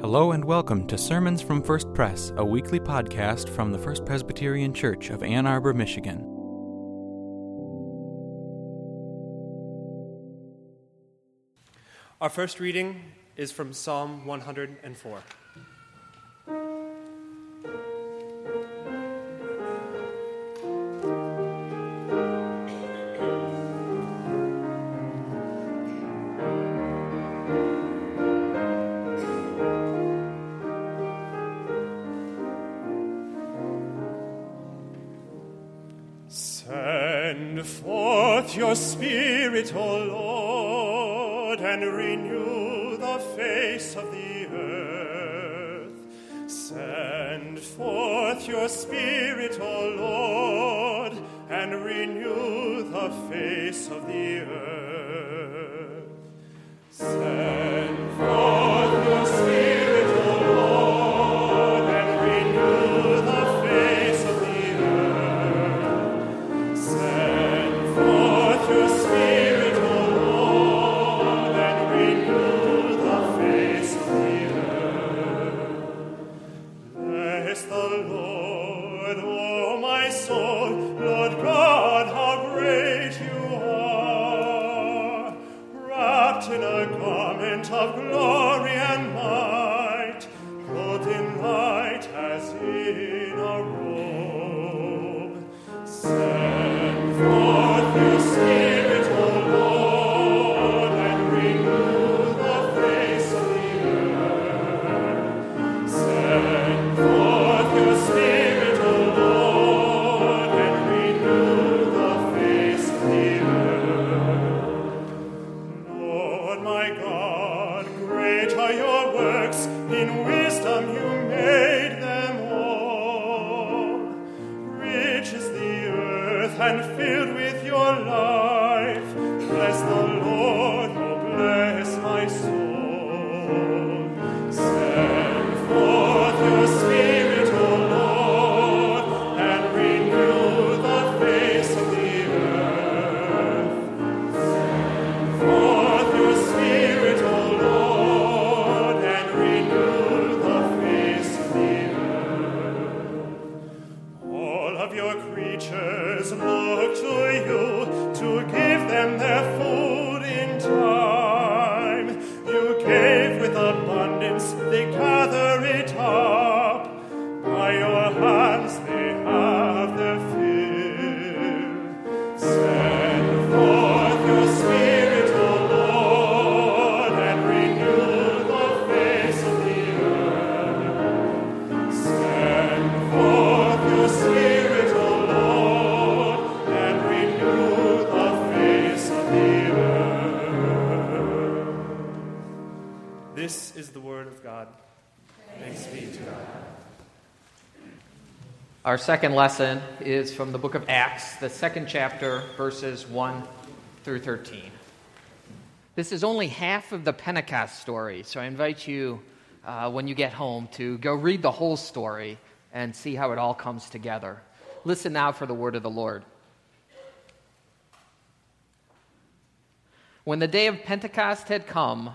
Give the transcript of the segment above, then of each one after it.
Hello and welcome to Sermons from First Pres, a weekly podcast from the First Presbyterian Church of Ann Arbor, Michigan. Our first reading is from Psalm 104. Send forth your Spirit, O Lord, and renew the face of the earth. Send forth your Spirit, O Lord, and renew the face of the earth. Send is the word of God. Thanks be to God. Our second lesson is from the book of Acts, the second chapter, verses 1 through 13. This is only half of the Pentecost story, so I invite you, uh, when you get home, to go read the whole story and see how it all comes together. Listen now for the word of the Lord. When the day of Pentecost had come,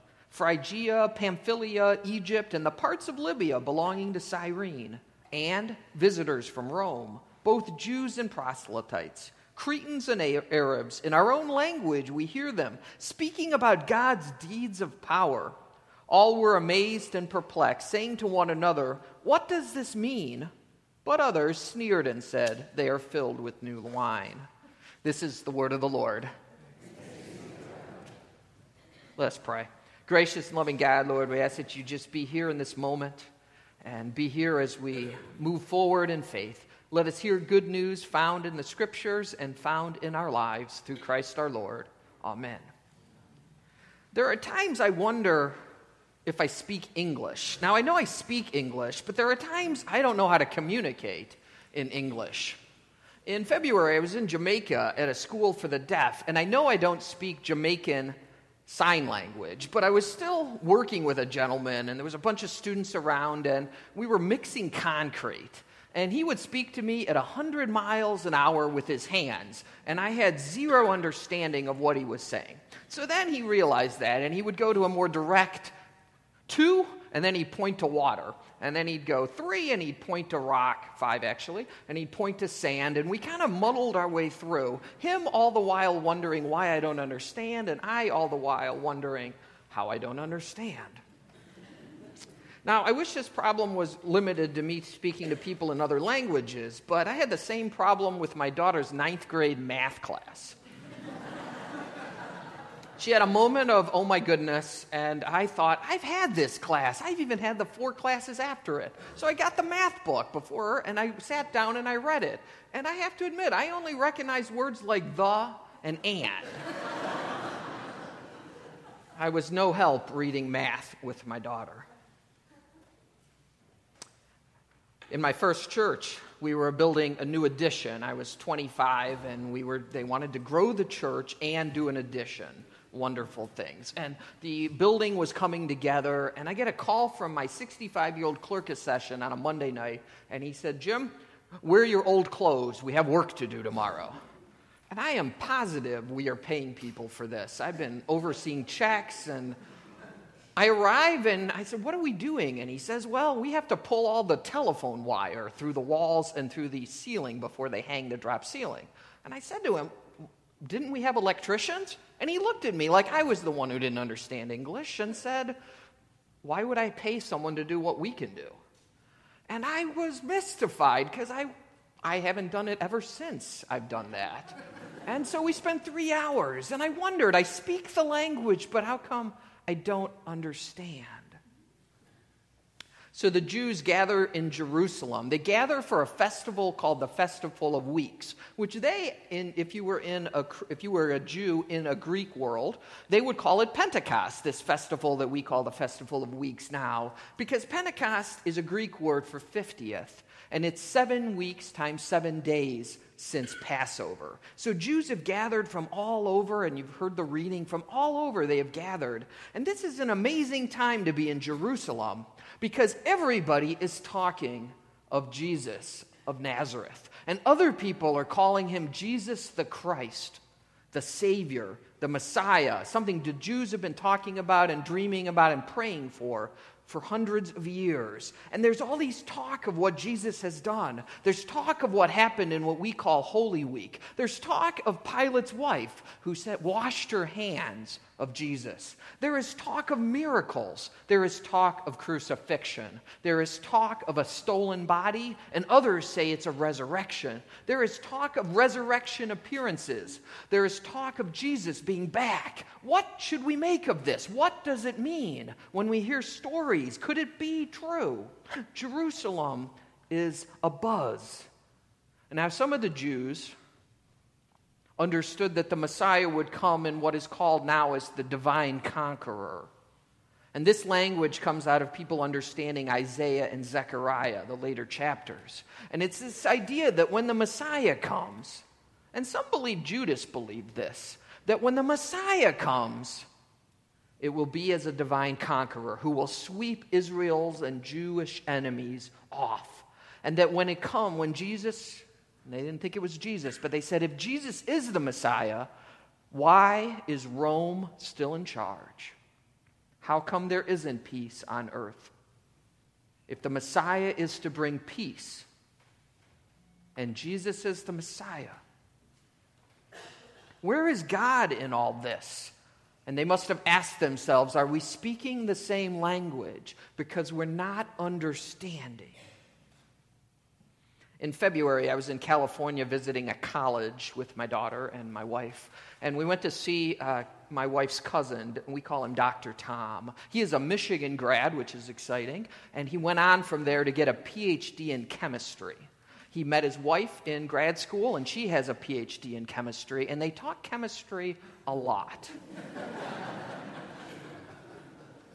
Phrygia, Pamphylia, Egypt, and the parts of Libya belonging to Cyrene, and visitors from Rome, both Jews and proselytes, Cretans and Arabs. In our own language, we hear them speaking about God's deeds of power. All were amazed and perplexed, saying to one another, What does this mean? But others sneered and said, They are filled with new wine. This is the word of the Lord. Let's pray. Gracious and loving God, Lord, we ask that you just be here in this moment and be here as we move forward in faith. Let us hear good news found in the scriptures and found in our lives through Christ our Lord. Amen. There are times I wonder if I speak English. Now, I know I speak English, but there are times I don't know how to communicate in English. In February, I was in Jamaica at a school for the deaf, and I know I don't speak Jamaican sign language, but I was still working with a gentleman, and there was a bunch of students around, and we were mixing concrete. And he would speak to me at 100 miles an hour with his hands, and I had zero understanding of what he was saying. So then he realized that, and he would go to a more direct two, and then he'd point to water. And then he'd go three, and he'd point to rock, five actually, and he'd point to sand. And we kind of muddled our way through, him all the while wondering why I don't understand, and I all the while wondering how I don't understand. Now, I wish this problem was limited to me speaking to people in other languages, but I had the same problem with my daughter's ninth grade math class. She had a moment of, oh my goodness, and I thought, I've had this class. I've even had the four classes after it. So I got the math book before her, and I sat down and I read it. And I have to admit, I only recognized words like the and and. I was no help reading math with my daughter. In my first church, we were building a new addition. I was 25, and we were, they wanted to grow the church and do an addition wonderful things. And the building was coming together, and I get a call from my 65 year old clerk session on a Monday night, and he said, Jim, wear your old clothes. We have work to do tomorrow. And I am positive we are paying people for this. I've been overseeing checks and I arrive and I said, What are we doing? And he says, Well, we have to pull all the telephone wire through the walls and through the ceiling before they hang the drop ceiling. And I said to him, Didn't we have electricians? And he looked at me like I was the one who didn't understand English and said, Why would I pay someone to do what we can do? And I was mystified because I, I haven't done it ever since I've done that. And so we spent three hours, and I wondered I speak the language, but how come I don't understand? So the Jews gather in Jerusalem. They gather for a festival called the Festival of Weeks, which they, in, if, you were in a, if you were a Jew in a Greek world, they would call it Pentecost, this festival that we call the Festival of Weeks now, because Pentecost is a Greek word for 50th, and it's seven weeks times seven days since Passover. So Jews have gathered from all over, and you've heard the reading from all over, they have gathered. And this is an amazing time to be in Jerusalem because everybody is talking of Jesus of Nazareth. And other people are calling him Jesus the Christ, the Savior, the Messiah, something the Jews have been talking about and dreaming about and praying for for hundreds of years. And there's all these talk of what Jesus has done. There's talk of what happened in what we call Holy Week. There's talk of Pilate's wife who said, washed her hands of Jesus. There is talk of miracles. There is talk of crucifixion. There is talk of a stolen body, and others say it's a resurrection. There is talk of resurrection appearances. There is talk of Jesus being back. What should we make of this? What does it mean when we hear stories? Could it be true? Jerusalem is a buzz. And now, some of the Jews understood that the Messiah would come in what is called now as the divine conqueror. And this language comes out of people understanding Isaiah and Zechariah, the later chapters. And it's this idea that when the Messiah comes, and some believe Judas believed this, that when the Messiah comes, it will be as a divine conqueror who will sweep Israel's and Jewish enemies off. And that when it come, when Jesus they didn't think it was Jesus, but they said, if Jesus is the Messiah, why is Rome still in charge? How come there isn't peace on earth? If the Messiah is to bring peace, and Jesus is the Messiah, where is God in all this? And they must have asked themselves, are we speaking the same language? Because we're not understanding. In February, I was in California visiting a college with my daughter and my wife, and we went to see uh, my wife's cousin. We call him Dr. Tom. He is a Michigan grad, which is exciting, and he went on from there to get a PhD in chemistry. He met his wife in grad school, and she has a PhD in chemistry, and they talk chemistry a lot.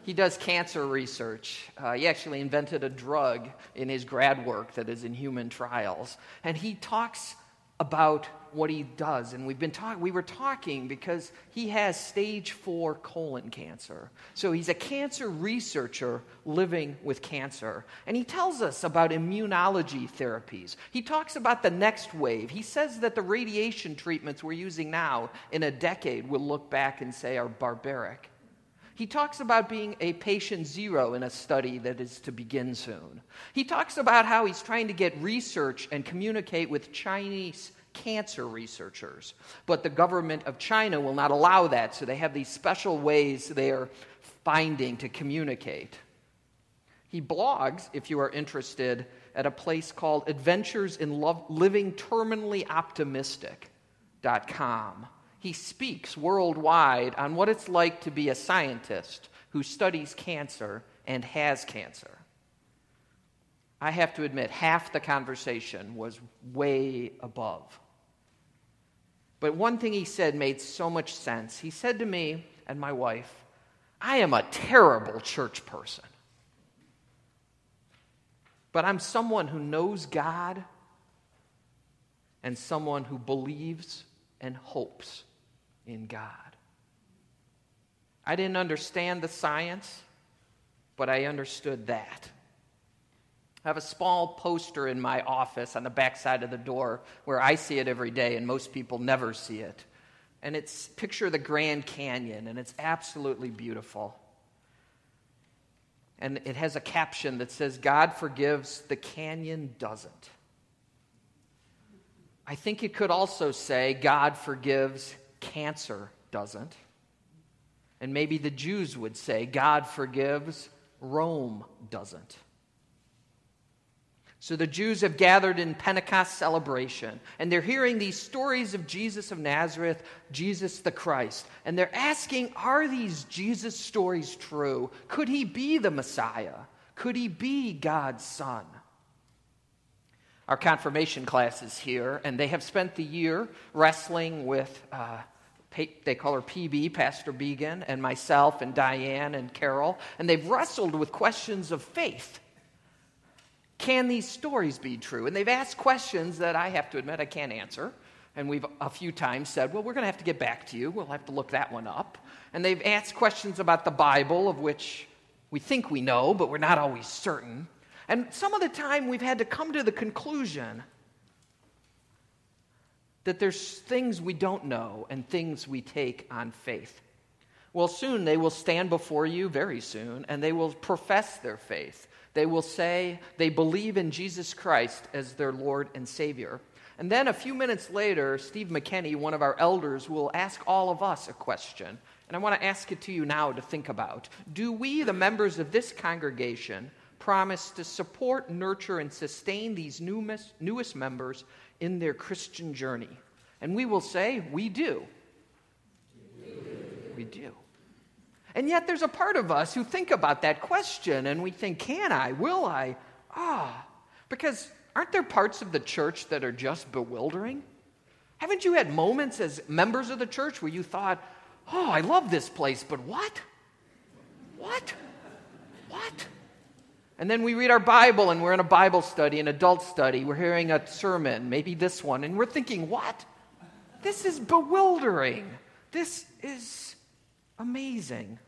he does cancer research. Uh, he actually invented a drug in his grad work that is in human trials. And he talks about what he does. And we've been talking, we were talking because he has stage four colon cancer. So he's a cancer researcher living with cancer. And he tells us about immunology therapies. He talks about the next wave. He says that the radiation treatments we're using now in a decade will look back and say are barbaric. He talks about being a patient zero in a study that is to begin soon. He talks about how he's trying to get research and communicate with Chinese cancer researchers. But the government of China will not allow that, so they have these special ways they are finding to communicate. He blogs, if you are interested, at a place called Adventures in Living Terminally he speaks worldwide on what it's like to be a scientist who studies cancer and has cancer. I have to admit, half the conversation was way above. But one thing he said made so much sense. He said to me and my wife, I am a terrible church person. But I'm someone who knows God and someone who believes and hopes in God. I didn't understand the science, but I understood that. I have a small poster in my office on the back side of the door where I see it every day, and most people never see it. And it's picture of the Grand Canyon, and it's absolutely beautiful. And it has a caption that says, God forgives, the canyon doesn't. I think it could also say, God forgives, cancer doesn't. And maybe the Jews would say, God forgives, Rome doesn't. So the Jews have gathered in Pentecost celebration, and they're hearing these stories of Jesus of Nazareth, Jesus the Christ. And they're asking, are these Jesus stories true? Could he be the Messiah? Could he be God's Son? Our confirmation class is here, and they have spent the year wrestling with, uh, they call her PB, Pastor Began, and myself, and Diane, and Carol, and they've wrestled with questions of faith. Can these stories be true? And they've asked questions that I have to admit I can't answer. And we've a few times said, well, we're going to have to get back to you. We'll have to look that one up. And they've asked questions about the Bible, of which we think we know, but we're not always certain. And some of the time we've had to come to the conclusion that there's things we don't know and things we take on faith. Well, soon they will stand before you, very soon, and they will profess their faith. They will say they believe in Jesus Christ as their Lord and Savior. And then a few minutes later, Steve McKenney, one of our elders, will ask all of us a question. And I want to ask it to you now to think about. Do we, the members of this congregation, promise to support, nurture, and sustain these newest, newest members in their Christian journey? And we will say, We do. We do. And yet, there's a part of us who think about that question and we think, Can I? Will I? Ah, because aren't there parts of the church that are just bewildering? Haven't you had moments as members of the church where you thought, Oh, I love this place, but what? What? What? And then we read our Bible and we're in a Bible study, an adult study. We're hearing a sermon, maybe this one, and we're thinking, what? This is bewildering. This is amazing.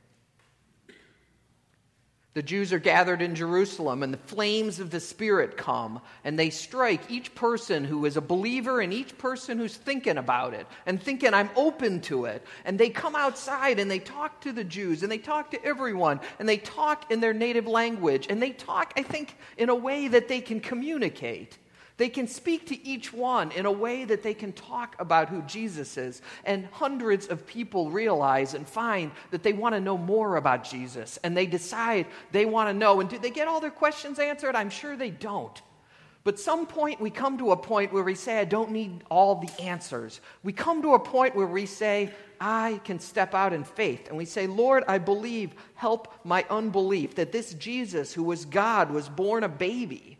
The Jews are gathered in Jerusalem, and the flames of the Spirit come, and they strike each person who is a believer and each person who's thinking about it and thinking, I'm open to it. And they come outside and they talk to the Jews and they talk to everyone and they talk in their native language and they talk, I think, in a way that they can communicate. They can speak to each one in a way that they can talk about who Jesus is. And hundreds of people realize and find that they want to know more about Jesus. And they decide they want to know. And do they get all their questions answered? I'm sure they don't. But some point we come to a point where we say, I don't need all the answers. We come to a point where we say, I can step out in faith. And we say, Lord, I believe, help my unbelief that this Jesus, who was God, was born a baby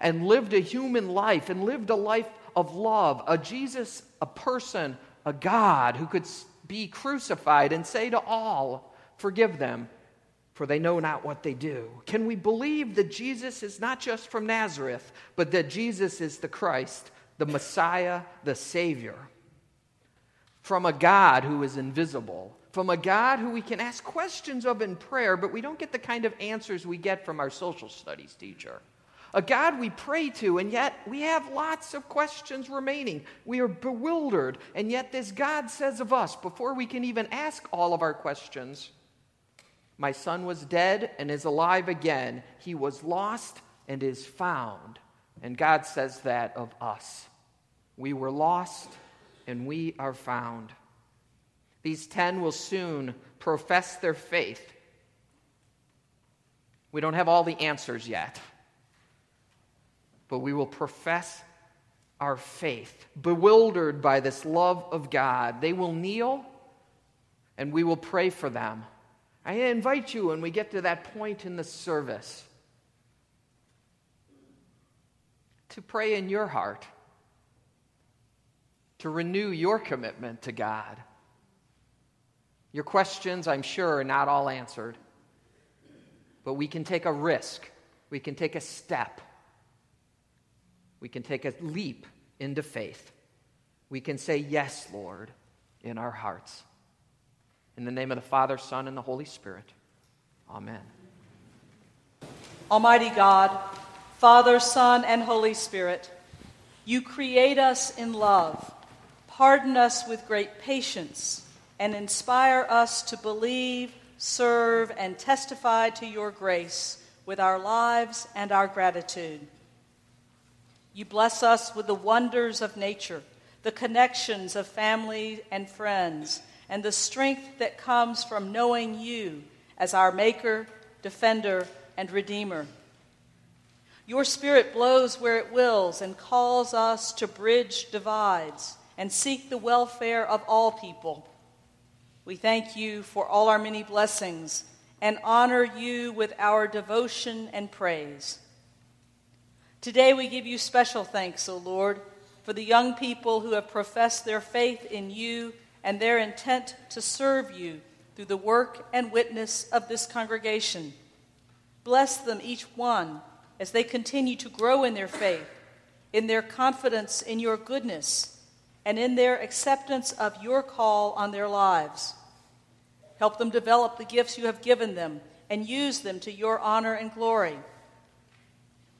and lived a human life and lived a life of love. A Jesus, a person, a God who could be crucified and say to all, Forgive them, for they know not what they do. Can we believe that Jesus is not just from Nazareth, but that Jesus is the Christ, the Messiah, the Savior? From a God who is invisible, from a God who we can ask questions of in prayer, but we don't get the kind of answers we get from our social studies teacher. A God we pray to, and yet we have lots of questions remaining. We are bewildered, and yet this God says of us, before we can even ask all of our questions, my son was dead and is alive again. He was lost and is found. And God says that of us. We were lost and we are found. These ten will soon profess their faith. We don't have all the answers yet, but we will profess our faith, bewildered by this love of God. They will kneel and we will pray for them. I invite you when we get to that point in the service to pray in your heart, to renew your commitment to God. Your questions, I'm sure, are not all answered, but we can take a risk, we can take a step, we can take a leap into faith. We can say, Yes, Lord, in our hearts. In the name of the Father, Son, and the Holy Spirit. Amen. Almighty God, Father, Son, and Holy Spirit, you create us in love, pardon us with great patience, and inspire us to believe, serve, and testify to your grace with our lives and our gratitude. You bless us with the wonders of nature, the connections of family and friends and the strength that comes from knowing you as our Maker, Defender, and Redeemer. Your Spirit blows where it wills and calls us to bridge divides and seek the welfare of all people. We thank you for all our many blessings and honor you with our devotion and praise. Today we give you special thanks, O Lord, for the young people who have professed their faith in you and their intent to serve you through the work and witness of this congregation. Bless them, each one, as they continue to grow in their faith, in their confidence in your goodness, and in their acceptance of your call on their lives. Help them develop the gifts you have given them and use them to your honor and glory.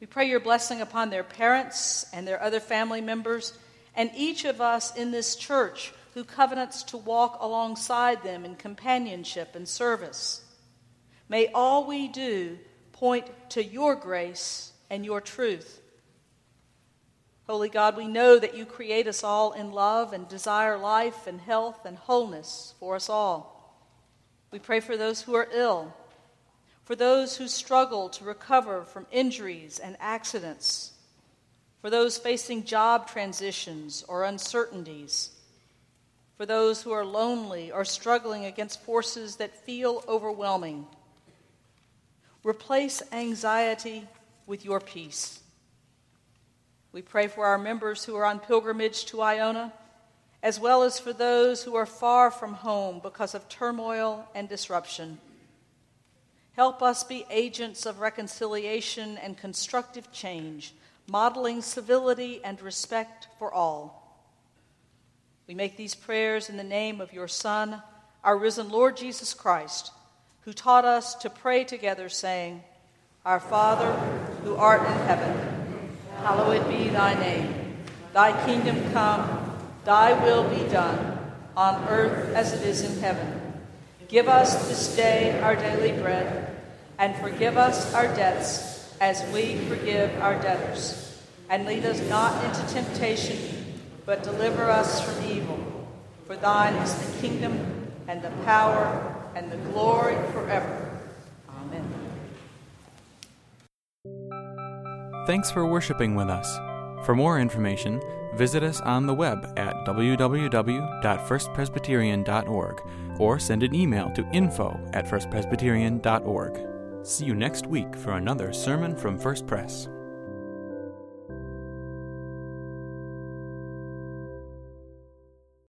We pray your blessing upon their parents and their other family members, and each of us in this church who covenants to walk alongside them in companionship and service. May all we do point to your grace and your truth. Holy God, we know that you create us all in love and desire life and health and wholeness for us all. We pray for those who are ill, for those who struggle to recover from injuries and accidents, for those facing job transitions or uncertainties for those who are lonely or struggling against forces that feel overwhelming. Replace anxiety with your peace. We pray for our members who are on pilgrimage to Iona, as well as for those who are far from home because of turmoil and disruption. Help us be agents of reconciliation and constructive change, modeling civility and respect for all. We make these prayers in the name of your Son, our risen Lord Jesus Christ, who taught us to pray together, saying, Our Father, who art in heaven, hallowed be thy name. Thy kingdom come, thy will be done, on earth as it is in heaven. Give us this day our daily bread, and forgive us our debts as we forgive our debtors. And lead us not into temptation but deliver us from evil. For thine is the kingdom and the power and the glory forever. Amen. Thanks for worshiping with us. For more information, visit us on the web at www.firstpresbyterian.org or send an email to info at firstpresbyterian.org. See you next week for another sermon from First Pres.